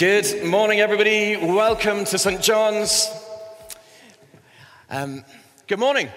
Good morning, everybody. Welcome to St. John's. Um, good morning.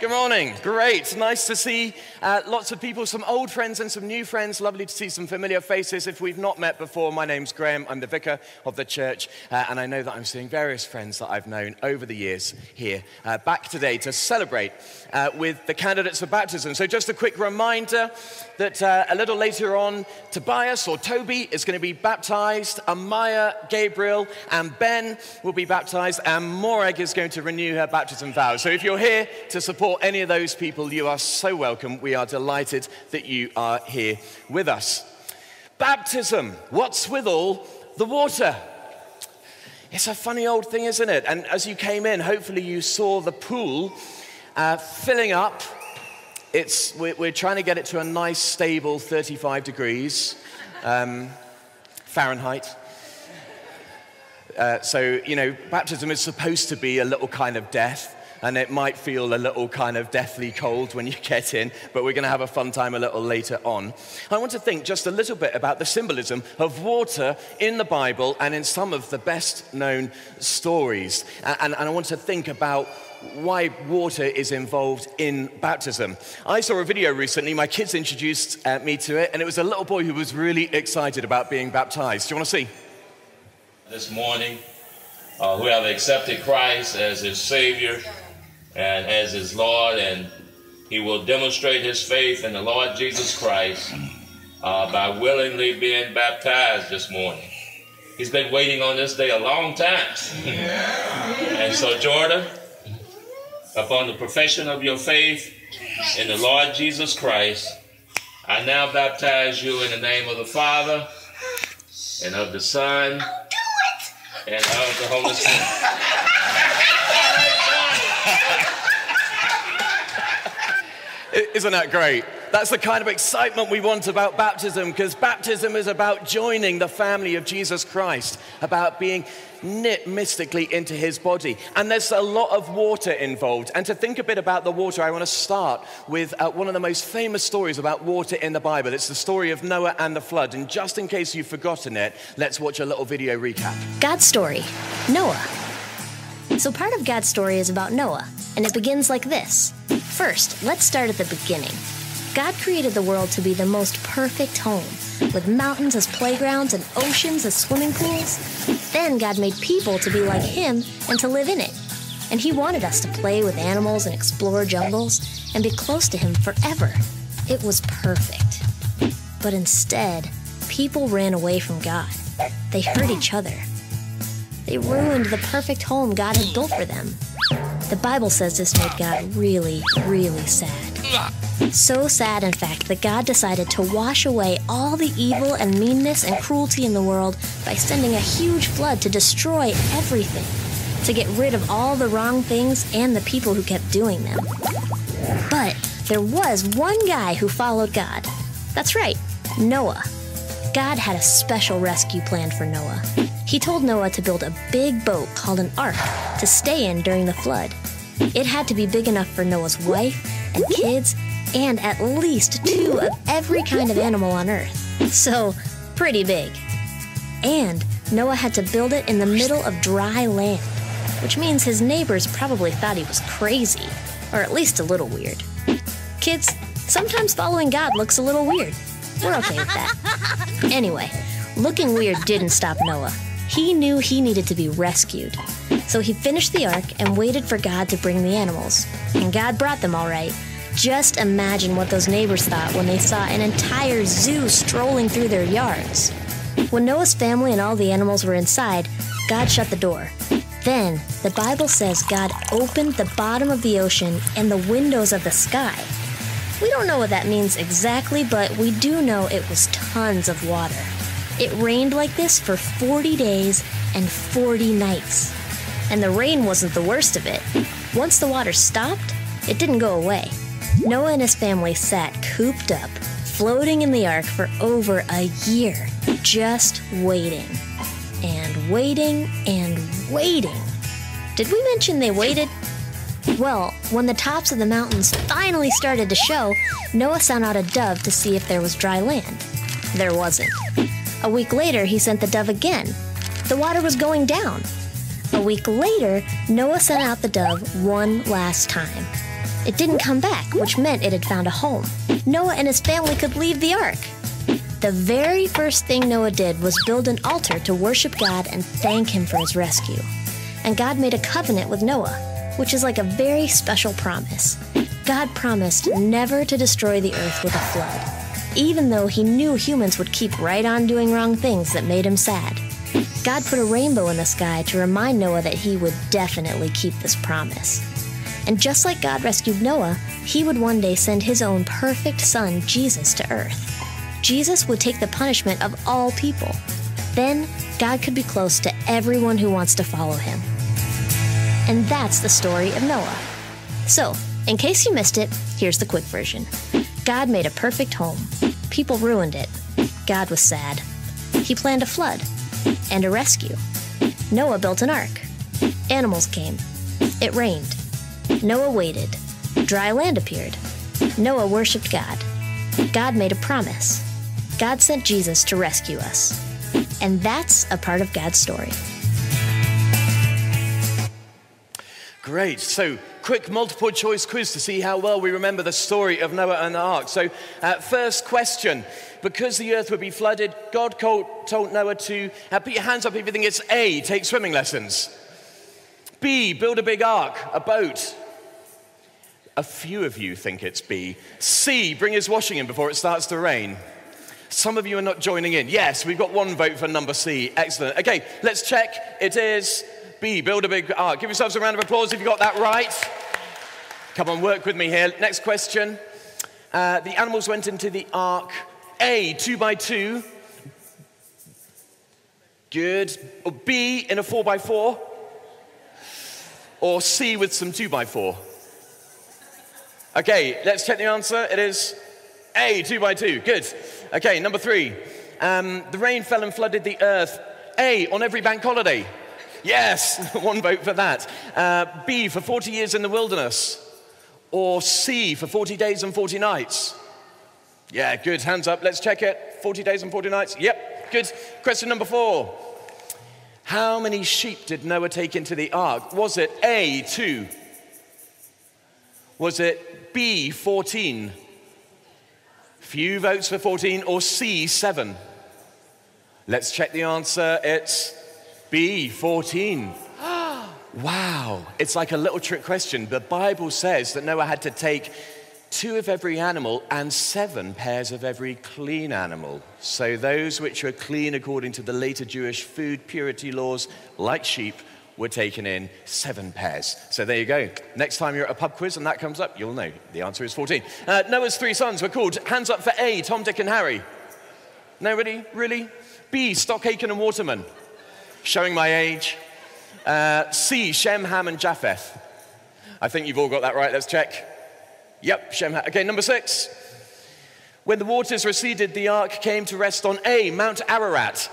Good morning. Great. Nice to see uh, lots of people, some old friends and some new friends. Lovely to see some familiar faces. If we've not met before, my name's Graham. I'm the vicar of the church, uh, and I know that I'm seeing various friends that I've known over the years here uh, back today to celebrate uh, with the candidates for baptism. So, just a quick reminder that uh, a little later on, Tobias or Toby is going to be baptized, Amaya, Gabriel, and Ben will be baptized, and Morag is going to renew her baptism vows. So, if you're here to support any of those people, you are so welcome. We are delighted that you are here with us. Baptism, what's with all the water? It's a funny old thing, isn't it? And as you came in, hopefully you saw the pool uh, filling up. It's, we're, we're, trying to get it to a nice, stable 35 degrees um, Fahrenheit. Uh, so, you know, baptism is supposed to be a little kind of death, and it might feel a little kind of deathly cold when you get in, but we're going to have a fun time a little later on. I want to think just a little bit about the symbolism of water in the Bible and in some of the best known stories. And, and I want to think about why water is involved in baptism. I saw a video recently, my kids introduced uh, me to it, and it was a little boy who was really excited about being baptized. Do you want to see? This morning, uh, who have accepted Christ as his Savior and as his Lord, and he will demonstrate his faith in the Lord Jesus Christ uh, by willingly being baptized this morning. He's been waiting on this day a long time. and so, Jordan, upon the profession of your faith in the Lord Jesus Christ, I now baptize you in the name of the Father and of the Son and of the Holy Spirit. Isn't that great? That's the kind of excitement we want about baptism because baptism is about joining the family of Jesus Christ, about being knit mystically into his body. And there's a lot of water involved. And to think a bit about the water, I want to start with uh, one of the most famous stories about water in the Bible. It's the story of Noah and the flood. And just in case you've forgotten it, let's watch a little video recap. God's story Noah. So, part of God's story is about Noah, and it begins like this. First, let's start at the beginning. God created the world to be the most perfect home, with mountains as playgrounds and oceans as swimming pools. Then God made people to be like Him and to live in it. And He wanted us to play with animals and explore jungles and be close to Him forever. It was perfect. But instead, people ran away from God. They hurt each other. They ruined the perfect home God had built for them. The Bible says this made God really, really sad. So sad, in fact, that God decided to wash away all the evil and meanness and cruelty in the world by sending a huge flood to destroy everything, to get rid of all the wrong things and the people who kept doing them. But there was one guy who followed God. That's right, Noah. God had a special rescue plan for Noah. He told Noah to build a big boat called an ark to stay in during the flood. It had to be big enough for Noah's wife and kids and at least two of every kind of animal on Earth. So, pretty big. And Noah had to build it in the middle of dry land, which means his neighbors probably thought he was crazy, or at least a little weird. Kids, sometimes following God looks a little weird. We're okay with that. Anyway, looking weird didn't stop Noah. He knew he needed to be rescued. So he finished the ark and waited for God to bring the animals. And God brought them all right. Just imagine what those neighbors thought when they saw an entire zoo strolling through their yards. When Noah's family and all the animals were inside, God shut the door. Then, the Bible says God opened the bottom of the ocean and the windows of the sky. We don't know what that means exactly, but we do know it was tons of water. It rained like this for 40 days and 40 nights. And the rain wasn't the worst of it. Once the water stopped, it didn't go away. Noah and his family sat cooped up, floating in the ark for over a year, just waiting. And waiting and waiting. Did we mention they waited? Well, when the tops of the mountains finally started to show, Noah sent out a dove to see if there was dry land. There wasn't. A week later, he sent the dove again. The water was going down. A week later, Noah sent out the dove one last time. It didn't come back, which meant it had found a home. Noah and his family could leave the ark. The very first thing Noah did was build an altar to worship God and thank him for his rescue. And God made a covenant with Noah, which is like a very special promise. God promised never to destroy the earth with a flood, even though he knew humans would keep right on doing wrong things that made him sad. God put a rainbow in the sky to remind Noah that he would definitely keep this promise. And just like God rescued Noah, he would one day send his own perfect son, Jesus, to earth. Jesus would take the punishment of all people. Then, God could be close to everyone who wants to follow him. And that's the story of Noah. So, in case you missed it, here's the quick version God made a perfect home. People ruined it. God was sad. He planned a flood and a rescue. Noah built an ark. Animals came. It rained. Noah waited. Dry land appeared. Noah worshiped God. God made a promise. God sent Jesus to rescue us. And that's a part of God's story. Great. So, quick multiple choice quiz to see how well we remember the story of Noah and the ark. So, uh, first question. Because the earth would be flooded, God told Noah to uh, put your hands up if you think it's A, take swimming lessons. B, build a big ark, a boat. A few of you think it's B. C, bring his washing in before it starts to rain. Some of you are not joining in. Yes, we've got one vote for number C. Excellent. Okay, let's check. It is B, build a big ark. Give yourselves a round of applause if you got that right. Come on, work with me here. Next question. Uh, the animals went into the ark. A, two by two. Good. Or B, in a four by four. Or C, with some two by four. Okay, let's check the answer. It is A, two by two. Good. Okay, number three. Um, the rain fell and flooded the earth. A, on every bank holiday. Yes, one vote for that. Uh, B, for 40 years in the wilderness. Or C, for 40 days and 40 nights. Yeah, good. Hands up. Let's check it. 40 days and 40 nights. Yep, good. Question number four. How many sheep did Noah take into the ark? Was it A, 2? Was it B, 14? Few votes for 14 or C, 7? Let's check the answer. It's B, 14. wow, it's like a little trick question. The Bible says that Noah had to take two of every animal and seven pairs of every clean animal. So those which were clean according to the later Jewish food purity laws, like sheep, were taken in seven pairs. So there you go. Next time you're at a pub quiz and that comes up, you'll know the answer is 14. Uh, Noah's three sons were called, hands up for A, Tom, Dick, and Harry. Nobody? Really? B, Stock, Aitken, and Waterman. Showing my age. Uh, C, Shem, Ham, and Japheth. I think you've all got that right. Let's check. Yep, Shem. Ham. Okay, number six. When the waters receded, the ark came to rest on A, Mount Ararat.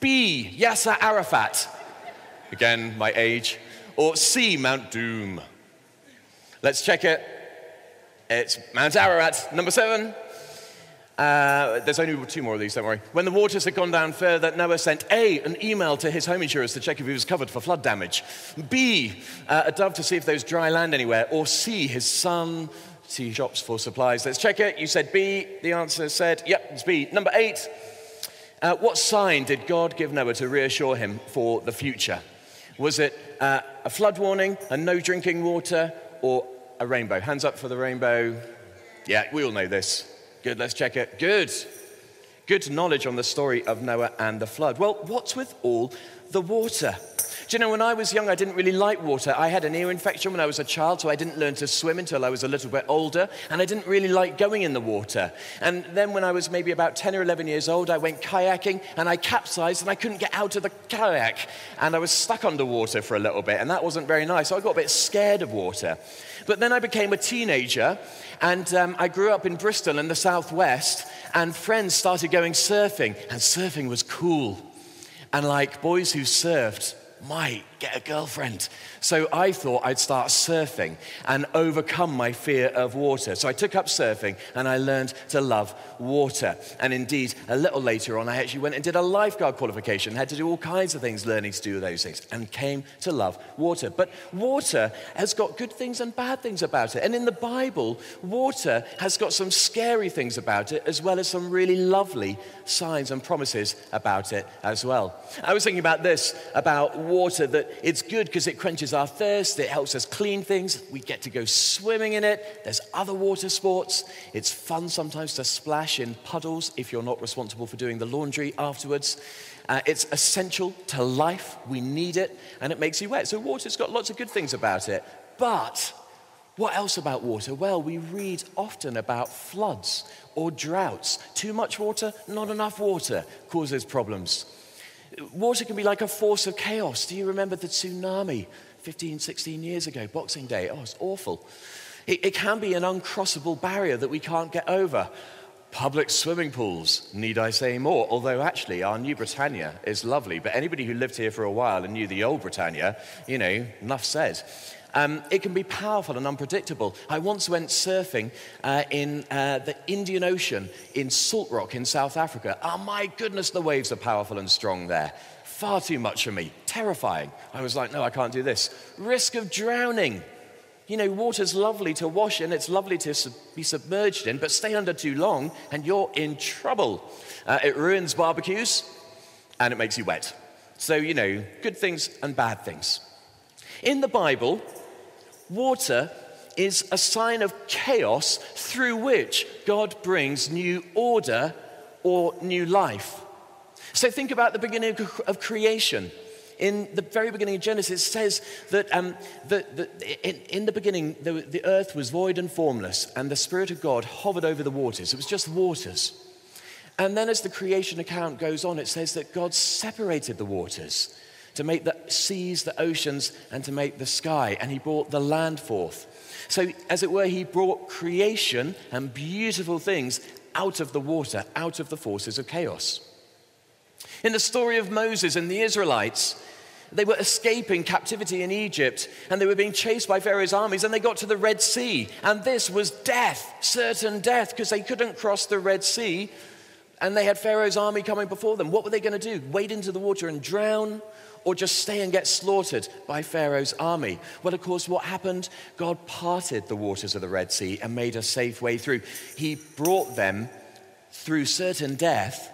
B, Yasser Arafat. Again, my age. Or C, Mount Doom. Let's check it. It's Mount Ararat. Number seven. Uh, there's only two more of these, don't worry. When the waters had gone down further, Noah sent A, an email to his home insurers to check if he was covered for flood damage. B, uh, a dove to see if there was dry land anywhere. Or C, his son to shops for supplies. Let's check it. You said B. The answer said, yep, it's B. Number eight, uh, what sign did God give Noah to reassure him for the future? Was it uh, a flood warning, a no drinking water, or a rainbow? Hands up for the rainbow. Yeah, we all know this. Good, let's check it. Good. Good knowledge on the story of Noah and the flood. Well, what's with all the water? Do you know, when I was young, I didn't really like water. I had an ear infection when I was a child, so I didn't learn to swim until I was a little bit older, and I didn't really like going in the water. And then when I was maybe about 10 or 11 years old, I went kayaking, and I capsized, and I couldn't get out of the kayak. And I was stuck underwater for a little bit, and that wasn't very nice. So I got a bit scared of water. But then I became a teenager, and um, I grew up in Bristol in the southwest, and friends started going surfing, and surfing was cool. And like boys who surfed, my get a girlfriend. So I thought I'd start surfing and overcome my fear of water. So I took up surfing and I learned to love water. And indeed, a little later on, I actually went and did a lifeguard qualification, had to do all kinds of things learning to do those things, and came to love water. But water has got good things and bad things about it. And in the Bible, water has got some scary things about it, as well as some really lovely signs and promises about it as well. I was thinking about this about water that it's good because it quenches our thirst, it helps us clean things, we get to go swimming in it. There's other water sports. It's fun sometimes to splash in puddles if you're not responsible for doing the laundry afterwards. Uh, it's essential to life. We need it, and it makes you wet. So, water's got lots of good things about it. But what else about water? Well, we read often about floods or droughts. Too much water, not enough water causes problems. Water can be like a force of chaos. Do you remember the tsunami 15, 16 years ago, Boxing Day? Oh, it's awful. It, it can be an uncrossable barrier that we can't get over. Public swimming pools, need I say more? Although, actually, our new Britannia is lovely, but anybody who lived here for a while and knew the old Britannia, you know, enough said. Um, it can be powerful and unpredictable. I once went surfing uh, in uh, the Indian Ocean in Salt Rock in South Africa. Oh, my goodness, the waves are powerful and strong there. Far too much for me. Terrifying. I was like, no, I can't do this. Risk of drowning. You know, water's lovely to wash in, it's lovely to sub- be submerged in, but stay under too long and you're in trouble. Uh, it ruins barbecues and it makes you wet. So, you know, good things and bad things. In the Bible, water is a sign of chaos through which God brings new order or new life. So think about the beginning of creation in the very beginning of Genesis, it says that, um, in, in, the beginning, the, the earth was void and formless, and the Spirit of God hovered over the waters. It was just waters. And then, as the creation account goes on, it says that God separated the waters to make the seas, the oceans, and to make the sky, and He brought the land forth. So, as it were, He brought creation and beautiful things out of the water, out of the forces of chaos. In the story of Moses and the Israelites, they were escaping captivity in Egypt and they were being chased by Pharaoh's armies and they got to the Red Sea. And this was death, certain death, because they couldn't cross the Red Sea and they had Pharaoh's army coming before them. What were they going to do? Wade into the water and drown? Or just stay and get slaughtered by Pharaoh's army? Well, of course, what happened? God parted the waters of the Red Sea and made a safe way through. He brought them through certain death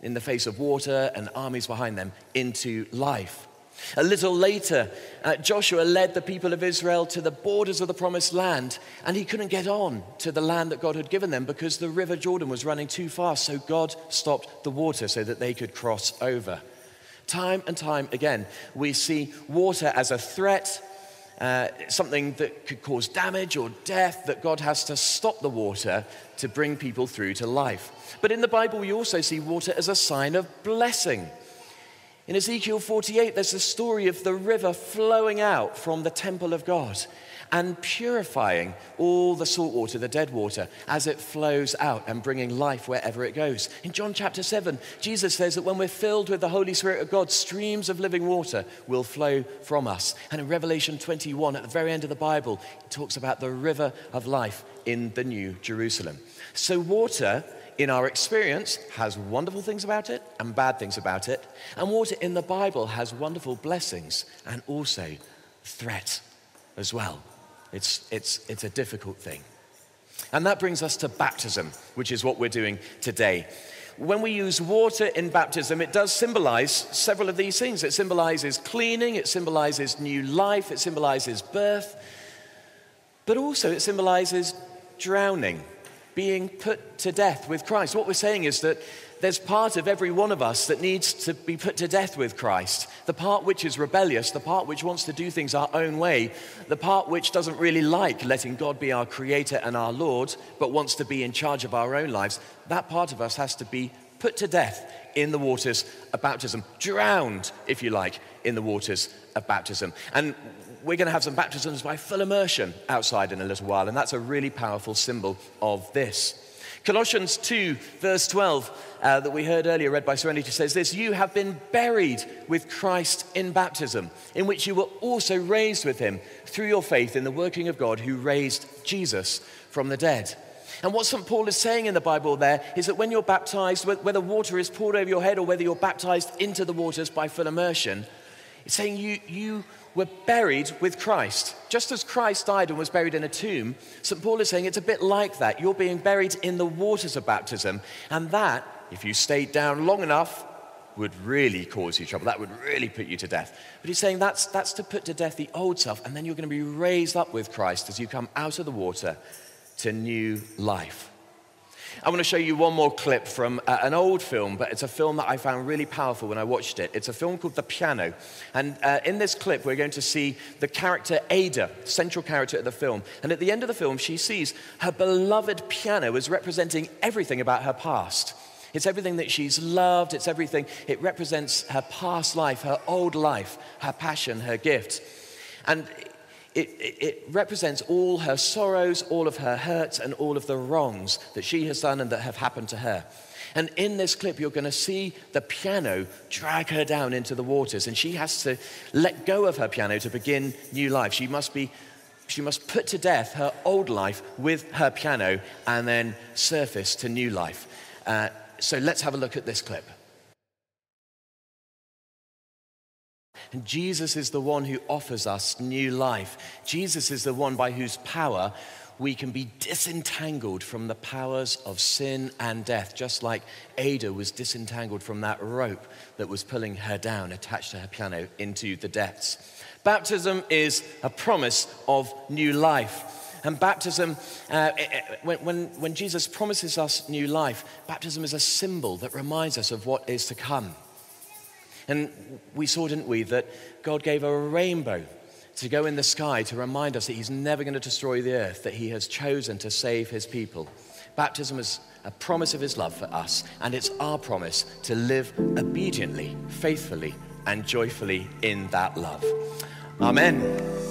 in the face of water and armies behind them into life. A little later, uh, Joshua led the people of Israel to the borders of the promised land, and he couldn't get on to the land that God had given them because the river Jordan was running too fast. So God stopped the water so that they could cross over. Time and time again, we see water as a threat, uh, something that could cause damage or death, that God has to stop the water to bring people through to life. But in the Bible, we also see water as a sign of blessing. In Ezekiel 48, there's the story of the river flowing out from the temple of God and purifying all the salt water, the dead water, as it flows out and bringing life wherever it goes. In John chapter 7, Jesus says that when we're filled with the Holy Spirit of God, streams of living water will flow from us. And in Revelation 21, at the very end of the Bible, it talks about the river of life in the New Jerusalem. So, water in our experience has wonderful things about it and bad things about it. And water in the Bible has wonderful blessings and also threat as well. It's, it's, it's a difficult thing. And that brings us to baptism, which is what we're doing today. When we use water in baptism, it does symbolize several of these things. It symbolizes cleaning, it symbolizes new life, it symbolizes birth, but also it symbolizes drowning being put to death with Christ. What we're saying is that there's part of every one of us that needs to be put to death with Christ. The part which is rebellious, the part which wants to do things our own way, the part which doesn't really like letting God be our creator and our Lord, but wants to be in charge of our own lives, that part of us has to be put to death in the waters of baptism, drowned, if you like, in the waters of baptism. And we're going to have some baptisms by full immersion outside in a little while, and that's a really powerful symbol of this. Colossians 2, verse 12, uh, that we heard earlier, read by Serenity, says this You have been buried with Christ in baptism, in which you were also raised with him through your faith in the working of God who raised Jesus from the dead. And what St. Paul is saying in the Bible there is that when you're baptized, whether water is poured over your head or whether you're baptized into the waters by full immersion, it's saying you, you were buried with Christ. Just as Christ died and was buried in a tomb, St. Paul is saying it's a bit like that. You're being buried in the waters of baptism. And that, if you stayed down long enough, would really cause you trouble. That would really put you to death. But he's saying that's, that's to put to death the old self, and then you're going to be raised up with Christ as you come out of the water to new life. I want to show you one more clip from uh, an old film, but it's a film that I found really powerful when I watched it. It's a film called The Piano. And uh, in this clip, we're going to see the character Ada, central character of the film. And at the end of the film, she sees her beloved piano as representing everything about her past. It's everything that she's loved, it's everything, it represents her past life, her old life, her passion, her gift. And it, it, represents all her sorrows, all of her hurts, and all of the wrongs that she has done and that have happened to her. And in this clip, you're going to see the piano drag her down into the waters, and she has to let go of her piano to begin new life. She must be. She must put to death her old life with her piano and then surface to new life. Uh, so let's have a look at this clip. And Jesus is the one who offers us new life. Jesus is the one by whose power we can be disentangled from the powers of sin and death, just like Ada was disentangled from that rope that was pulling her down, attached to her piano, into the depths. Baptism is a promise of new life. And baptism, uh, when, when, when Jesus promises us new life, baptism is a symbol that reminds us of what is to come. And we saw, didn't we, that God gave a rainbow to go in the sky to remind us that He's never going to destroy the earth, that He has chosen to save His people. Baptism is a promise of His love for us, and it's our promise to live obediently, faithfully, and joyfully in that love. Amen.